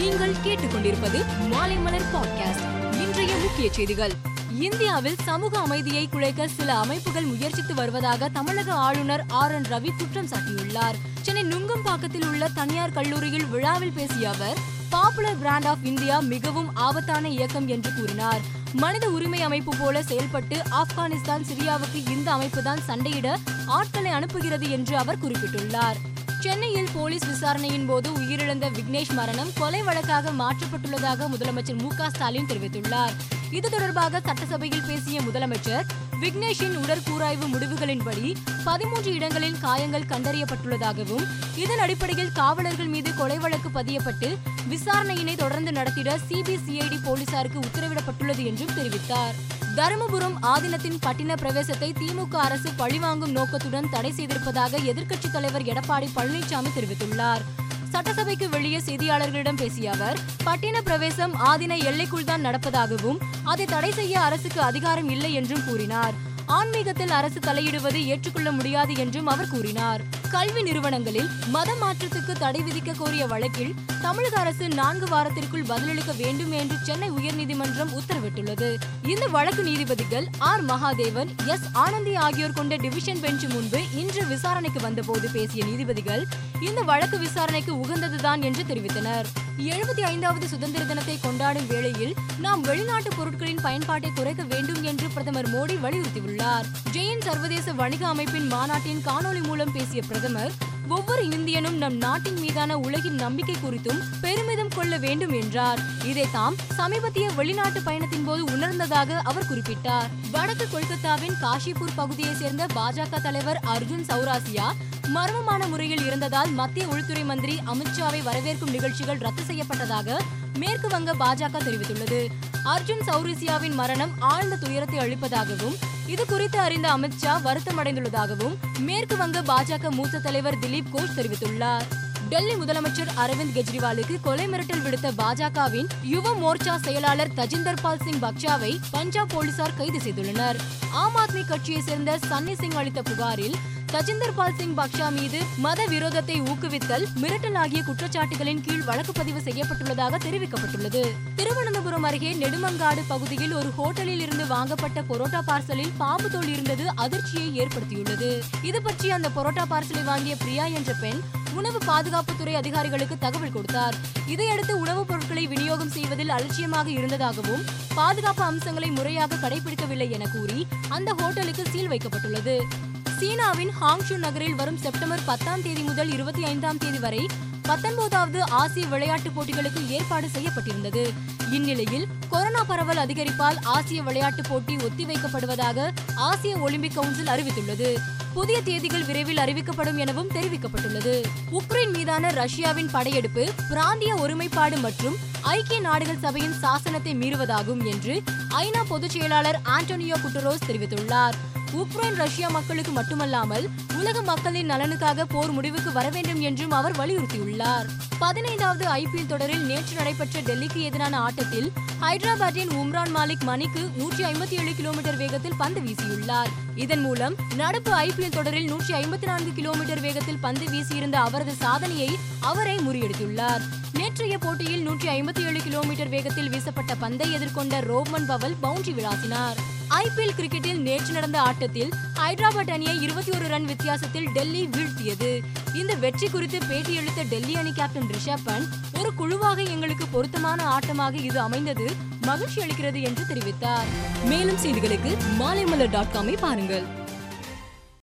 நீங்கள் கேட்டுக்கொண்டிருப்பது மாலைமலர் பாட்காஸ்ட் இன்றைய முக்கிய செய்திகள். இந்தியாவில் சமூக அமைதியை குலைக்க சில அமைப்புகள் முயற்சித்து வருவதாக தமிழக ஆளுநர் ஆர் என் ரவி குற்றம் சாட்டியுள்ளார். சென்னை நுங்கம்பாக்கத்தில் உள்ள தனியார் கல்லூரியில் விழாவில் பேசிய அவர் பாப்புலர் பிராண்ட் ஆஃப் இந்தியா மிகவும் ஆபத்தான இயக்கம் என்று கூறினார். மனித உரிமை அமைப்பு போல செயல்பட்டு ஆப்கானிஸ்தான் சிரியாவுக்கு இந்த அமைப்புதான் சண்டையிட ஆட்களை அனுப்புகிறது என்று அவர் குறிப்பிட்டுள்ளார். சென்னையில் போலீஸ் விசாரணையின் போது உயிரிழந்த விக்னேஷ் மரணம் கொலை வழக்காக மாற்றப்பட்டுள்ளதாக முதலமைச்சர் மு க ஸ்டாலின் தெரிவித்துள்ளார். இது தொடர்பாக சட்டசபையில் பேசிய முதலமைச்சர் விக்னேஷின் உடற்கூராய்வு முடிவுகளின்படி பதிமூன்று இடங்களில் காயங்கள் கண்டறியப்பட்டுள்ளதாகவும் இதன் அடிப்படையில் காவலர்கள் மீது கொலை வழக்கு பதியப்பட்டு விசாரணையினை தொடர்ந்து நடத்திட சிபிசிஐடி போலீசாருக்கு உத்தரவிடப்பட்டுள்ளது என்றும் தெரிவித்தார். தருமபுரம் ஆதீனத்தின் பட்டின பிரவேசத்தை திமுக அரசு பழிவாங்கும் நோக்கத்துடன் தடை செய்திருப்பதாக எதிர்க்கட்சித் தலைவர் எடப்பாடி பழனிசாமி தெரிவித்துள்ளார். சட்டசபைக்கு வெளியே செய்தியாளர்களிடம் பேசிய அவர் பட்டின பிரவேசம் ஆதின எல்லைக்குள் தான் நடப்பதாகவும் அதை தடை செய்ய அரசுக்கு அதிகாரம் இல்லை என்றும் கூறினார். ஆன்மீகத்தில் அரசு தலையிடுவது ஏற்றுக்கொள்ள முடியாது என்றும் அவர் கூறினார். கல்வி நிறுவனங்களில் மத மாற்றத்துக்கு தடை விதிக்க கோரிய வழக்கில் தமிழக அரசு நான்கு வாரத்திற்குள் பதிலளிக்க வேண்டும் என்று சென்னை உயர்நீதிமன்றம் உத்தரவிட்டுள்ளது. இந்த வழக்கு நீதிபதிகள் ஆர். மகாதேவன் எஸ். ஆனந்தி ஆகியோர் கொண்ட டிவிஷன் பெஞ்ச் முன்பு இன்று விசாரணைக்கு வந்தபோது பேசிய நீதிபதிகள் இந்த வழக்கு விசாரணைக்கு உகந்ததுதான் என்று தெரிவித்தனர். எழுபத்தி ஐந்தாவது சுதந்திர தினத்தை கொண்டாடும் வேளையில் நாம் வெளிநாட்டு பொருட்களின் பயன்பாட்டை குறைக்க வேண்டும் என்று பிரதமர் மோடி வலியுறுத்தியுள்ளார். ஜெயின் சர்வதேச வணிக அமைப்பின் மாநாட்டின் காணொலி மூலம் பேசிய பிரதமர் பிரதமர் ஒவ்வொரு இந்தியனும் நம் நாட்டின் மீதான உலகின் நம்பிக்கை குறித்தும் பெருமிதம் கொள்ள வேண்டும் என்றார். இதை தாம் சமீபத்திய வெளிநாட்டு பயணத்தின் போது உணர்ந்ததாக அவர் குறிப்பிட்டார். வடக்கு கொல்கத்தாவின் காஷிபூர் பகுதியைச் சேர்ந்த பாஜக தலைவர் அர்ஜுன் சௌராசியா மர்மமான முறையில் இருந்ததால் மத்திய உள்துறை மந்திரி அமித்ஷாவை வரவேற்கும் நிகழ்ச்சிகள் ரத்து செய்யப்பட்டதாக மேற்கு வங்க பாஜக தெரிவித்துள்ளது. அர்ஜுன் சௌரிசியாவின் மரணம் ஆழ்ந்த துயரத்தை அளிப்பதாகவும் இது குறித்து அறிந்த அமித்ஷா வருத்தமடைந்துள்ளதாகவும் மேற்கு வங்க பாஜக மூத்த தலைவர் திலீப் கோஷ் தெரிவித்துள்ளார். டெல்லி முதலமைச்சர் அரவிந்த் கெஜ்ரிவாலுக்கு கொலை மிரட்டல் விடுத்த பாஜகவின் யுவ மோர்ச்சா செயலாளர் தஜிந்தர் பால் சிங் பக்ஷாவை பஞ்சாப் போலீசார் கைது செய்துள்ளனர். ஆம் ஆத்மி கட்சியை சேர்ந்த சன்னி சிங் அளித்த புகாரில் தஜிந்தர் பால் சிங் பக்ஷா மீது மத விரோதத்தை ஊக்குவித்தல் மிரட்டல் ஆகிய குற்றச்சாட்டுகளின் கீழ் வழக்கு பதிவு செய்யப்பட்டுள்ளதாக தெரிவிக்கப்பட்டுள்ளது. திருவனந்தபுரம் அருகே நெடுமங்காடு பகுதியில் ஒரு ஹோட்டலில் இருந்து வாங்கப்பட்ட பொரோட்டா பார்சலில் பாம்பு தோல் இருந்தது அதிர்ச்சியை ஏற்படுத்தியுள்ளது. இது பற்றி அந்த பொரோட்டா பார்சலை வாங்கிய பிரியா என்ற பெண் உணவு பாதுகாப்புத்துறை அதிகாரிகளுக்கு தகவல் கொடுத்தார். இதையடுத்து உணவுப் பொருட்களை விநியோகம் செய்வதில் அலட்சியமாக இருந்ததாகவும் பாதுகாப்பு அம்சங்களை முறையாக கடைபிடிக்கவில்லை என கூறி அந்த ஹோட்டலுக்கு சீல் வைக்கப்பட்டுள்ளது. சீனாவின் ஹாங்ஷு நகரில் வரும் செப்டம்பர் பத்தாம் தேதி முதல் இருபத்தி ஐந்தாம் தேதி வரை பத்தொன்பதாவது ஆசிய விளையாட்டுப் போட்டிகளுக்கு ஏற்பாடு செய்யப்பட்டிருந்தது. இந்நிலையில் கொரோனா பரவல் அதிகரிப்பால் ஆசிய விளையாட்டுப் போட்டி ஒத்திவைக்கப்படுவதாக ஆசிய ஒலிம்பிக் கவுன்சில் அறிவித்துள்ளது. புதிய தேதிகள் விரைவில் அறிவிக்கப்படும் எனவும் தெரிவிக்கப்பட்டுள்ளது. உக்ரைன் மீதான ரஷ்யாவின் படையெடுப்பு பிராந்திய ஒருமைப்பாடு மற்றும் ஐக்கிய நாடுகள் சபையின் சாசனத்தை மீறுவதாகும் என்று ஐநா பொதுச் செயலாளர் ஆண்டோனியோ குட்டரோஸ் தெரிவித்துள்ளார். உக்ரைன் ரஷ்யா மக்களுக்கு மட்டுமல்லாமல் உலக மக்களின் நலனுக்காக போர் முடிவுக்கு வர வேண்டும் என்றும் அவர் வலியுறுத்தியுள்ளார். பதினைந்தாவது ஐபிஎல் தொடரில் நேற்று நடைபெற்ற டெல்லிக்கு எதிரான ஆட்டத்தில் ஹைதராபாத்தின் உம்ரான் மாலிக் மணிக்கு நூற்றி ஐம்பத்தி ஏழு கிலோமீட்டர் வேகத்தில் பந்து வீசியுள்ளார். இதன் மூலம் நடப்பு ஐபிஎல் தொடரில் நூற்றி ஐம்பத்தி நான்கு கிலோமீட்டர் வேகத்தில் பந்து வீசியிருந்த அவரது சாதனையை அவரை முறியடித்துள்ளார். நேற்றைய போட்டியில் நூற்றி ஐம்பத்தி ஏழு கிலோமீட்டர் வேகத்தில் வீசப்பட்ட பந்தை எதிர்கொண்ட ரோமன் பவல் பவுண்டரி விளாசினார். ஐபிஎல் கிரிக்கெட்டில் நேற்று நடந்த ஆட்டத்தில் ஹைதராபாத் அணியை இருபத்தி ஒரு ரன் வித்தியாசத்தில் டெல்லி வீழ்த்தியது. இந்த வெற்றி குறித்து பேட்டியளித்த டெல்லி அணி கேப்டன் ரிஷப் பண்ட் ஒரு குழுவாக எங்களுக்கு பொருத்தமான ஆட்டமாக இது அமைந்தது மகிழ்ச்சி அளிக்கிறது என்று தெரிவித்தார். மேலும் செய்திகளுக்கு மாலைமலர் டாட் காமை பாருங்கள்.